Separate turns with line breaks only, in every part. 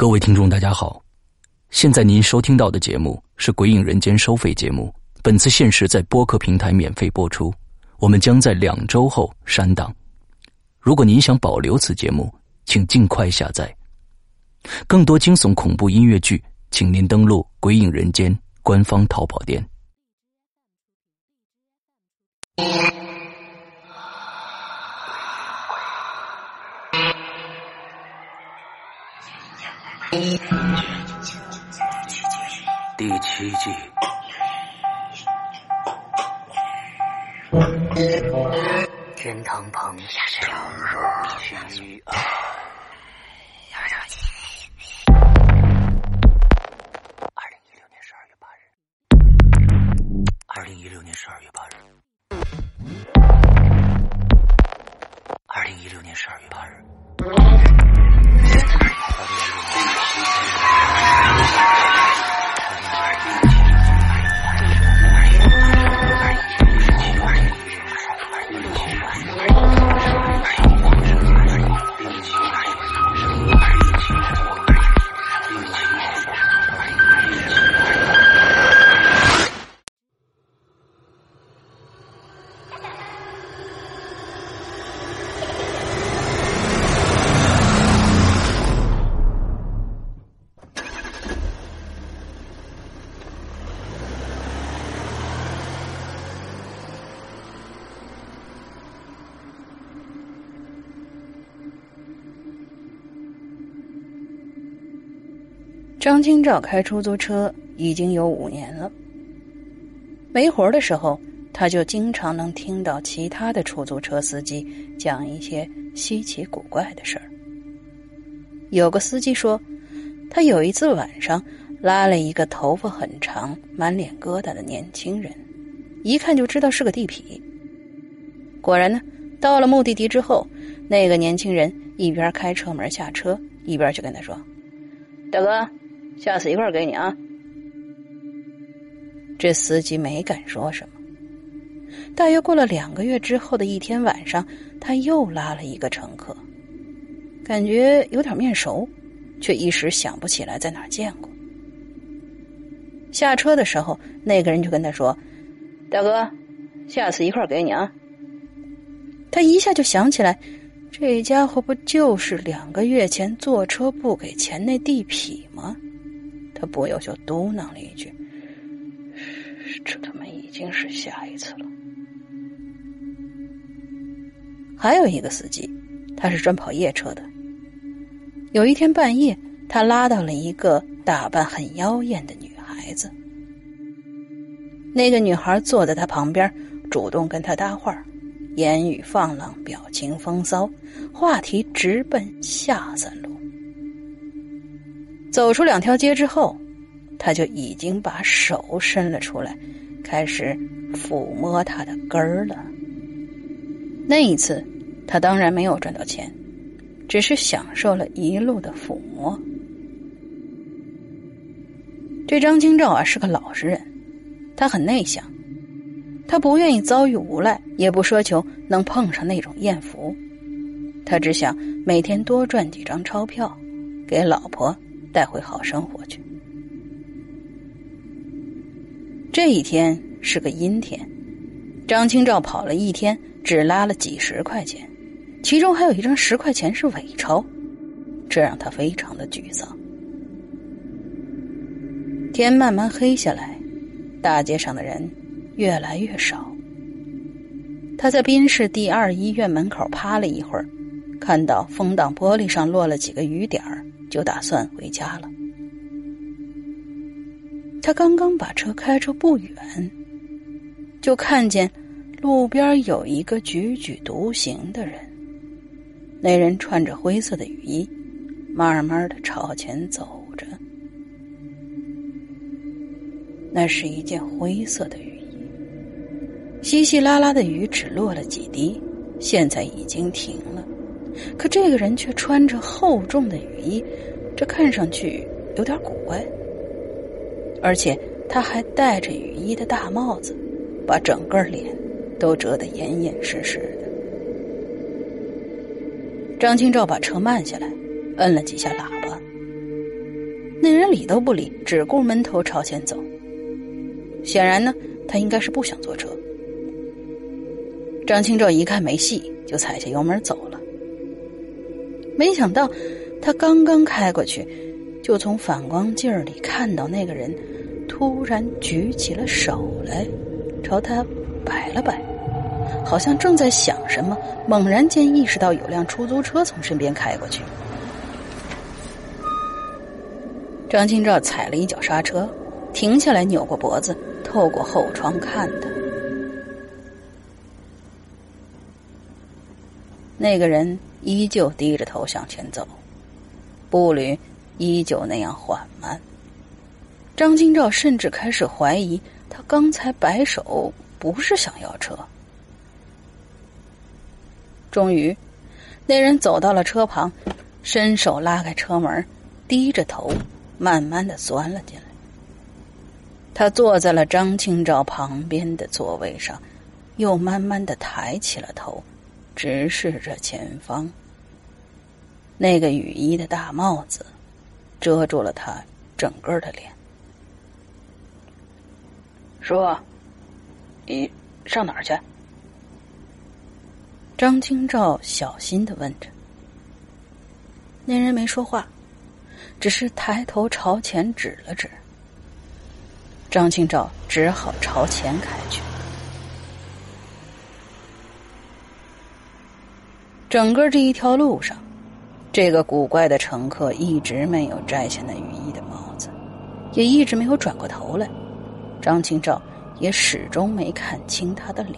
各位听众，大家好，现在您收听到的节目是《鬼影人间》收费节目，本次限时在播客平台免费播出，我们将在两周后删档。如果您想保留此节目，请尽快下载。更多惊悚恐怖音乐剧，请您登录《鬼影人间》官方淘宝店。第七季，天堂棚。强弱虚二。二
张清照开出租车已经有五年了。没活的时候，他就经常能听到其他的出租车司机讲一些稀奇古怪的事儿。有个司机说，他有一次晚上拉了一个头发很长、满脸疙瘩的年轻人，一看就知道是个地痞。果然呢，到了目的地之后，那个年轻人一边开车门下车，一边就跟他说：“大哥。”下次一块给你啊！这司机没敢说什么。大约过了两个月之后的一天晚上，他又拉了一个乘客，感觉有点面熟，却一时想不起来在哪儿见过。下车的时候，那个人就跟他说：“大哥，下次一块给你啊！”他一下就想起来，这家伙不就是两个月前坐车不给钱那地痞吗？他不由就嘟囔了一句：“这他妈已经是下一次了。”还有一个司机，他是专跑夜车的。有一天半夜，他拉到了一个打扮很妖艳的女孩子。那个女孩坐在他旁边，主动跟他搭话，言语放浪，表情风骚，话题直奔下三路。走出两条街之后，他就已经把手伸了出来，开始抚摸他的根儿了。那一次，他当然没有赚到钱，只是享受了一路的抚摸。这张清照啊是个老实人，他很内向，他不愿意遭遇无赖，也不奢求能碰上那种艳福，他只想每天多赚几张钞票，给老婆。带回好生活去。这一天是个阴天，张清照跑了一天，只拉了几十块钱，其中还有一张十块钱是伪钞，这让他非常的沮丧。天慢慢黑下来，大街上的人越来越少。他在滨市第二医院门口趴了一会儿，看到风挡玻璃上落了几个雨点儿。就打算回家了。他刚刚把车开出不远，就看见路边有一个踽踽独行的人。那人穿着灰色的雨衣，慢慢的朝前走着。那是一件灰色的雨衣，稀稀拉拉的雨只落了几滴，现在已经停了。可这个人却穿着厚重的雨衣，这看上去有点古怪。而且他还戴着雨衣的大帽子，把整个脸都遮得严严实实的。张清照把车慢下来，摁了几下喇叭，那人理都不理，只顾闷头朝前走。显然呢，他应该是不想坐车。张清照一看没戏，就踩下油门走了。没想到，他刚刚开过去，就从反光镜里看到那个人突然举起了手来，朝他摆了摆，好像正在想什么。猛然间意识到有辆出租车从身边开过去。张清照踩了一脚刹车，停下来，扭过脖子，透过后窗看他。那个人依旧低着头向前走，步履依旧那样缓慢。张清照甚至开始怀疑，他刚才摆手不是想要车。终于，那人走到了车旁，伸手拉开车门，低着头。慢慢的钻了进来，他坐在了张清照旁边的座位上，又慢慢的抬起了头，直视着前方。那个雨衣的大帽子，遮住了他整个的脸。
说：“你上哪儿去？”
张清照小心的问着。那人没说话。只是抬头朝前指了指，张清照只好朝前开去。整个这一条路上，这个古怪的乘客一直没有摘下那雨衣的帽子，也一直没有转过头来。张清照也始终没看清他的脸。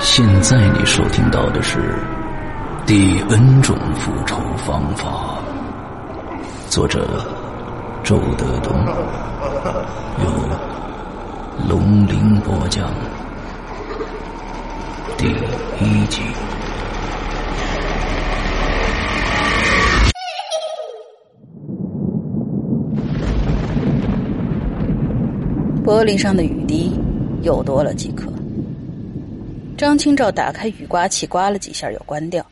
现在你收听到的是《第 N 种复仇方法》，作者周德东，由龙鳞播讲，第一集。
玻璃上的雨滴又多了几颗。张清照打开雨刮器，刮了几下，又关掉。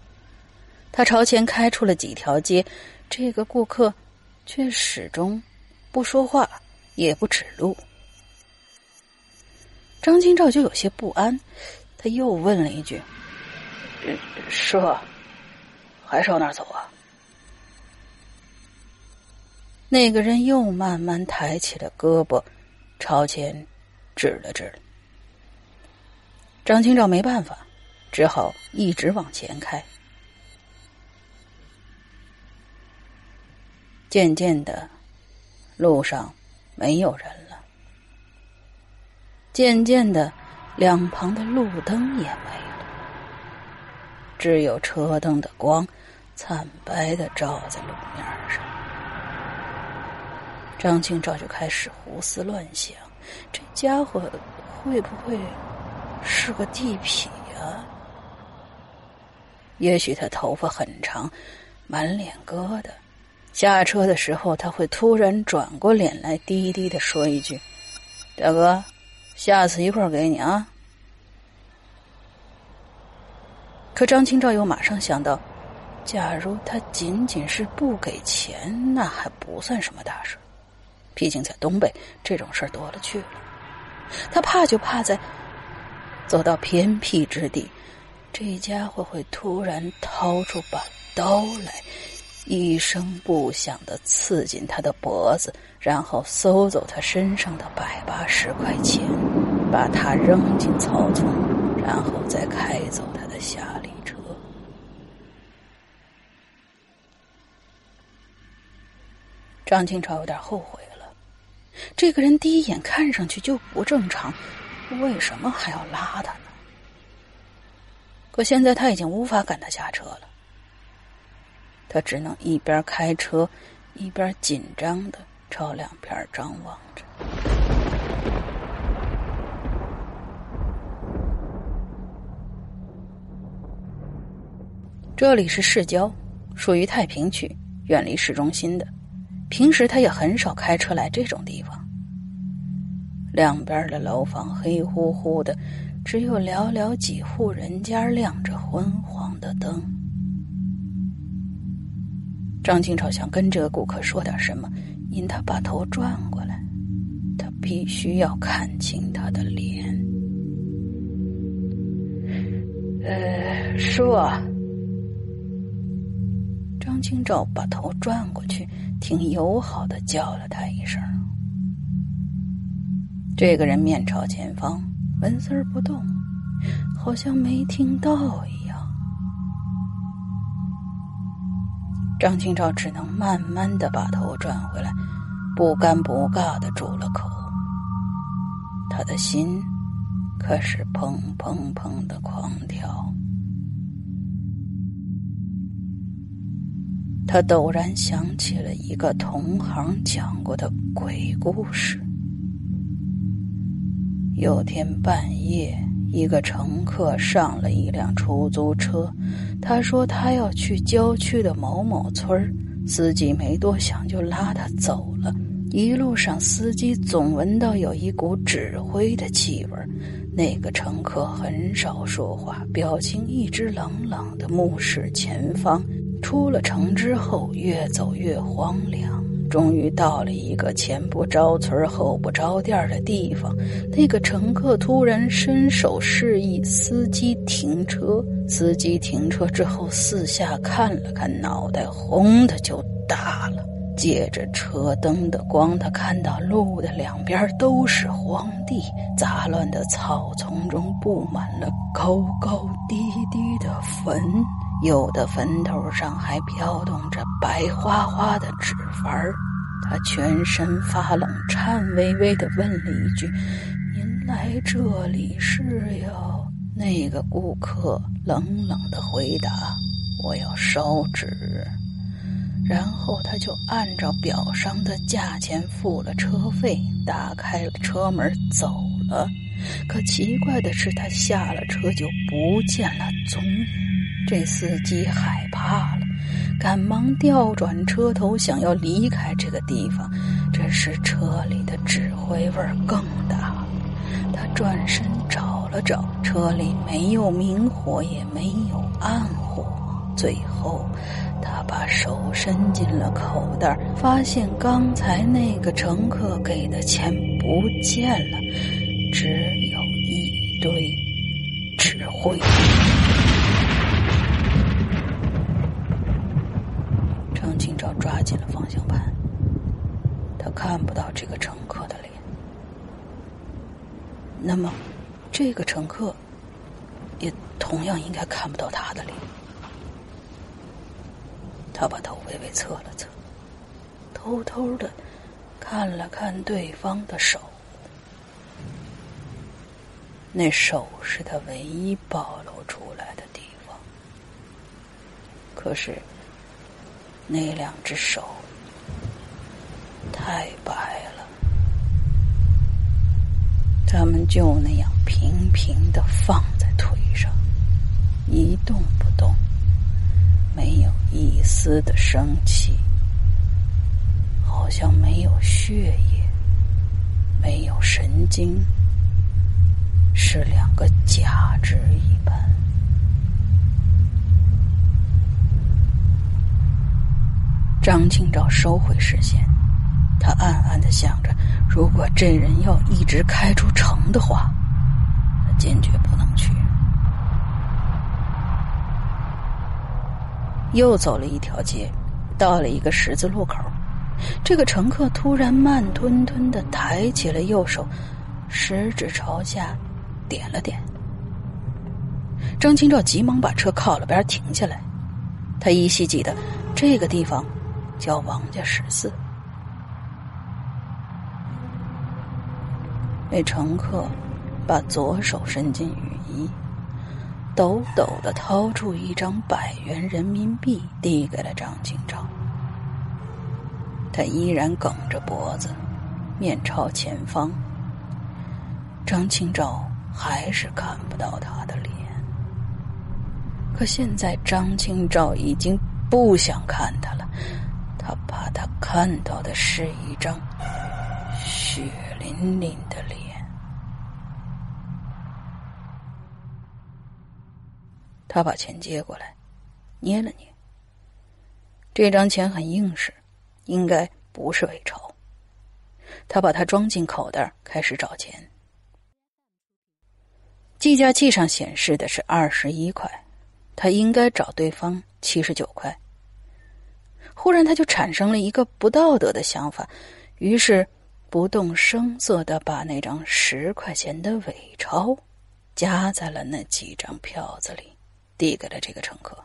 他朝前开出了几条街，这个顾客却始终不说话，也不指路。张清照就有些不安，他又问了一句：“
师傅，还是往哪走啊？”
那个人又慢慢抬起了胳膊，朝前指了指。张清照没办法，只好一直往前开。渐渐的，路上没有人了。渐渐的，两旁的路灯也没了，只有车灯的光，惨白的照在路面上。张清照就开始胡思乱想：这家伙会不会……是个地痞呀！也许他头发很长，满脸疙瘩。下车的时候，他会突然转过脸来，低低的说一句：“大哥，下次一块给你啊。”可张清照又马上想到，假如他仅仅是不给钱，那还不算什么大事。毕竟在东北，这种事儿多了去了。他怕就怕在。走到偏僻之地，这家伙会突然掏出把刀来，一声不响的刺进他的脖子，然后搜走他身上的百八十块钱，把他扔进草丛，然后再开走他的夏利车。张清朝有点后悔了，这个人第一眼看上去就不正常。为什么还要拉他呢？可现在他已经无法赶他下车了，他只能一边开车，一边紧张的朝两边张望着。这里是市郊，属于太平区，远离市中心的。平时他也很少开车来这种地方。两边的楼房黑乎乎的，只有寥寥几户人家亮着昏黄的灯。张清照想跟这个顾客说点什么，因他把头转过来，他必须要看清他的脸。
呃，叔。
张清照把头转过去，挺友好的叫了他一声。这个人面朝前方。纹丝不动，好像没听到一样。张清照只能慢慢的把头转回来，不尴不尬的住了口。他的心可是砰砰砰的狂跳。他陡然想起了一个同行讲过的鬼故事。有天半夜，一个乘客上了一辆出租车，他说他要去郊区的某某村司机没多想就拉他走了。一路上，司机总闻到有一股纸灰的气味那个乘客很少说话，表情一直冷冷的目视前方。出了城之后，越走越荒凉。终于到了一个前不着村后不着店的地方，那个乘客突然伸手示意司机停车。司机停车之后四下看了看，脑袋轰的就大了。借着车灯的光，他看到路的两边都是荒地，杂乱的草丛中布满了高高低低的坟，有的坟头上还飘动着白花花的纸幡儿。他全身发冷，颤巍巍的问了一句：“您来这里是要？”那个顾客冷冷的回答：“我要烧纸。”然后他就按照表上的价钱付了车费，打开了车门走了。可奇怪的是，他下了车就不见了踪影。这司机害怕了，赶忙调转车头，想要离开这个地方。这时车里的纸灰味更大。他转身找了找，车里没有明火，也没有暗火。最后。他把手伸进了口袋，发现刚才那个乘客给的钱不见了，只有一堆纸灰。进了方向盘，他看不到这个乘客的脸。那么，这个乘客也同样应该看不到他的脸。他把头微微侧了侧，偷偷的看了看对方的手，那手是他唯一暴露出来的地方。可是，那两只手太白了，他们就那样平平的放在腿上，一动不动。没有一丝的生气，好像没有血液，没有神经，是两个假肢一般。张清照收回视线，他暗暗的想着：如果这人要一直开出城的话，他坚决不能去。又走了一条街，到了一个十字路口，这个乘客突然慢吞吞的抬起了右手，食指朝下，点了点。张清照急忙把车靠了边停下来，他依稀记得这个地方叫王家十四。那乘客把左手伸进雨衣。抖抖的掏出一张百元人民币，递给了张清照。他依然梗着脖子，面朝前方。张清照还是看不到他的脸。可现在张清照已经不想看他了，他怕他看到的是一张血淋淋的脸。他把钱接过来，捏了捏。这张钱很硬实，应该不是伪钞。他把它装进口袋，开始找钱。计价器上显示的是二十一块，他应该找对方七十九块。忽然，他就产生了一个不道德的想法，于是不动声色的把那张十块钱的伪钞夹在了那几张票子里，递给了这个乘客。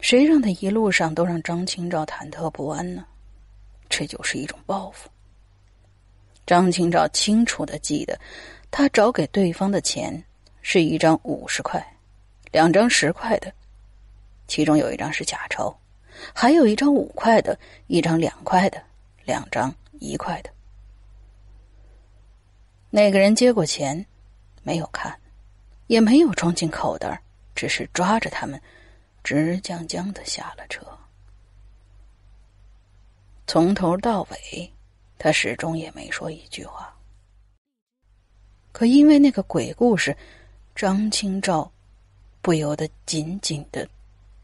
谁让他一路上都让张清照忐忑不安呢？这就是一种报复。张清照清楚的记得，他找给对方的钱是一张五十块，两张十块的，其中有一张是假钞，还有一张五块的，一张两块的，两张一块的。那个人接过钱，没有看，也没有装进口袋，只是抓着他们，直僵僵的下了车。从头到尾。他始终也没说一句话，可因为那个鬼故事，张清照不由得紧紧的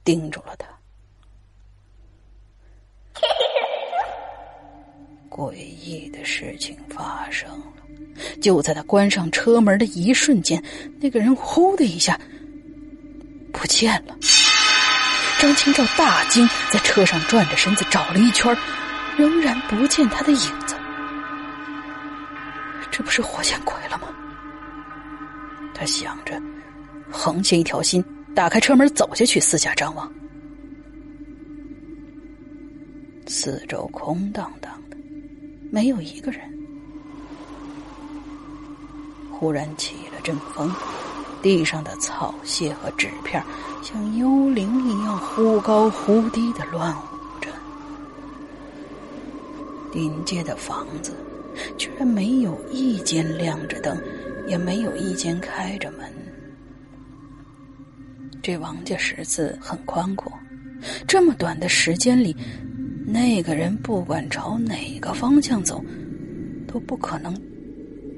盯住了他。诡异的事情发生了，就在他关上车门的一瞬间，那个人“呼”的一下不见了。张清照大惊，在车上转着身子找了一圈。仍然不见他的影子，这不是活见鬼了吗？他想着，横下一条心，打开车门走下去，四下张望，四周空荡荡，没有一个人。忽然起了阵风，地上的草屑和纸片像幽灵一样忽高忽低的乱舞着。临街的房子，居然没有一间亮着灯，也没有一间开着门。这王家十字很宽阔，这么短的时间里，那个人不管朝哪个方向走，都不可能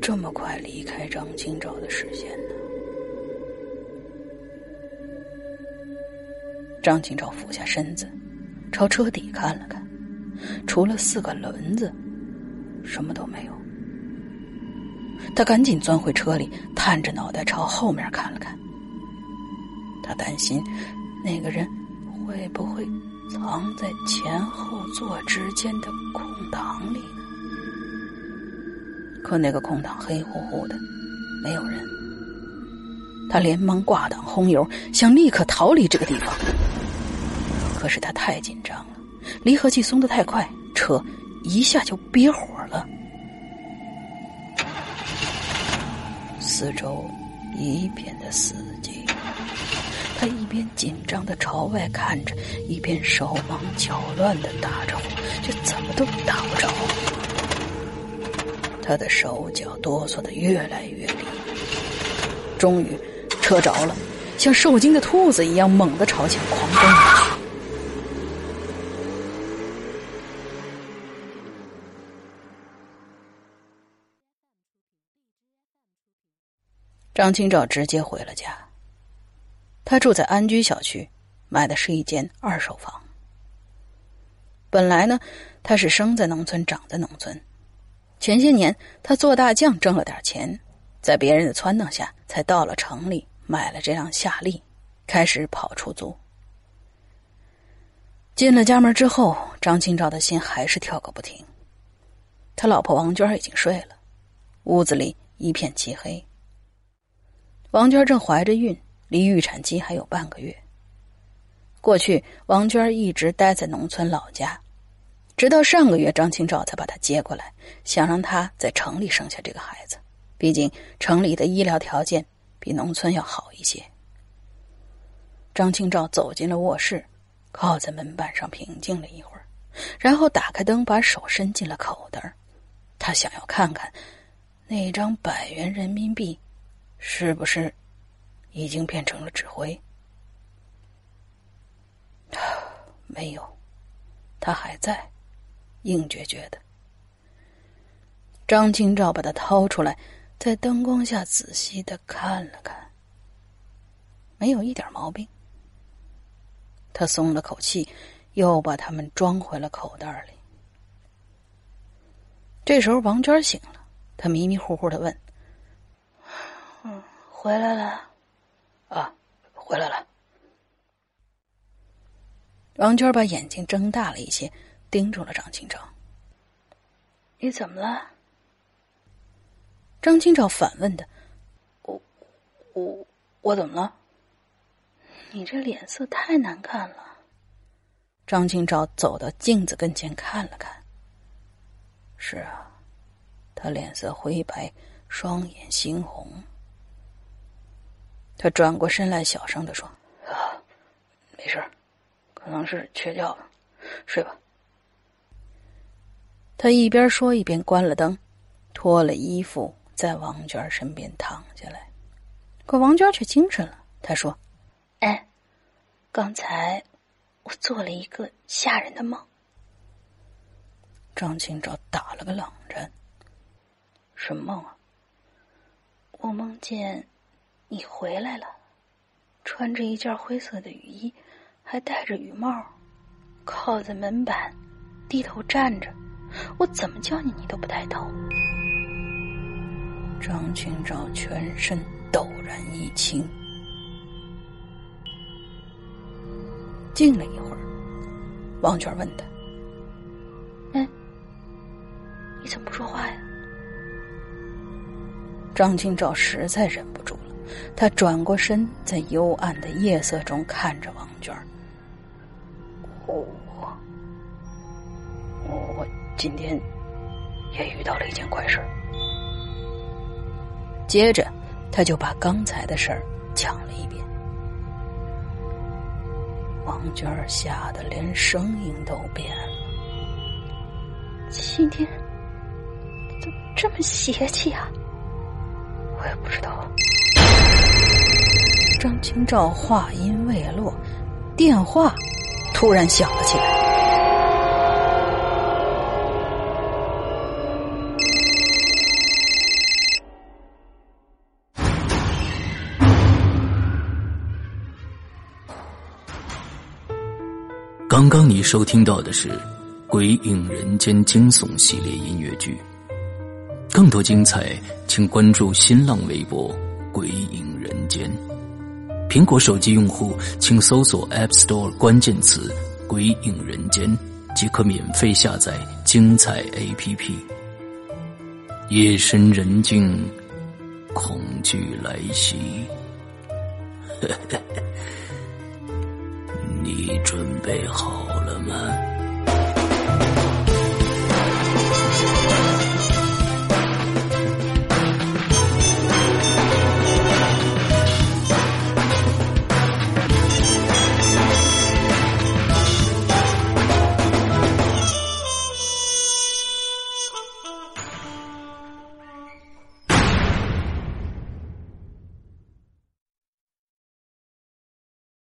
这么快离开张清照的视线呢。张清照俯下身子，朝车底看了看。除了四个轮子，什么都没有。他赶紧钻回车里，探着脑袋朝后面看了看。他担心那个人会不会藏在前后座之间的空档里呢？可那个空档黑乎乎的，没有人。他连忙挂档轰油，想立刻逃离这个地方。可是他太紧张了。离合器松得太快，车一下就憋火了。四周一片的死，他一边紧张的朝外看着，一边手忙脚乱的打着火，却怎么都打不着。他的手脚哆嗦的越来越厉害，终于车着了，像受惊的兔子一样猛地朝前狂奔而去。张清照直接回了家。他住在安居小区，买的是一间二手房。本来呢，他是生在农村，长在农村。前些年他做大酱挣了点钱，在别人的撺掇下，才到了城里买了这辆夏利，开始跑出租。进了家门之后，张清照的心还是跳个不停。他老婆王娟已经睡了，屋子里一片漆黑。王娟正怀着孕，离预产期还有半个月。过去，王娟一直待在农村老家，直到上个月，张清照才把她接过来，想让她在城里生下这个孩子。毕竟，城里的医疗条件比农村要好一些。张清照走进了卧室，靠在门板上平静了一会儿，然后打开灯，把手伸进了口袋他想要看看那张百元人民币。是不是已经变成了纸灰？没有，他还在，硬决决的。张清照把它掏出来，在灯光下仔细的看了看，没有一点毛病，他松了口气，又把它们装回了口袋里。这时候，王娟醒了，她迷迷糊糊的问：“
嗯，回来了？
啊，回来了。”王娟把眼睛睁大了一些，盯住了张清照。
“你怎么了？”
张清照反问的。
“我，我，我怎么了？”“你这脸色太难看了。”
张清照走到镜子跟前看了看。是啊，他脸色灰白，双眼猩红。他转过身来，小声的说：“
啊，没事。”可能是缺觉了，睡吧。
他一边说一边关了灯，脱了衣服，在王娟身边躺下来。可王娟却精神了，她说：“
哎，刚才我做了一个吓人的梦。”
张清照打了个冷战。
什么梦啊？我梦见你回来了，穿着一件灰色的雨衣。还戴着雨帽，靠在门板，低头站着。我怎么叫你，你都不抬头。
张清照全身陡然一轻，静了一会儿，王娟问他：“
哎，你怎么不说话呀？”
张清照实在忍不他转过身，在幽暗的夜色中看着王娟。
我我我今天也遇到了一件怪事
接着，他就把刚才的事儿讲了一遍。王娟吓得连声音都变了。
今天怎么这么邪气啊？我也不知道。
张清照话音未落，电话。突然响了起来。
刚刚你收听到的是《鬼影人间》惊悚系列音乐剧，更多精彩，请关注新浪微博“鬼影人间”。苹果手机用户，请搜索 App Store 关键词“鬼影人间”，即可免费下载精彩 APP。夜深人静，恐惧来袭，你准备好了吗？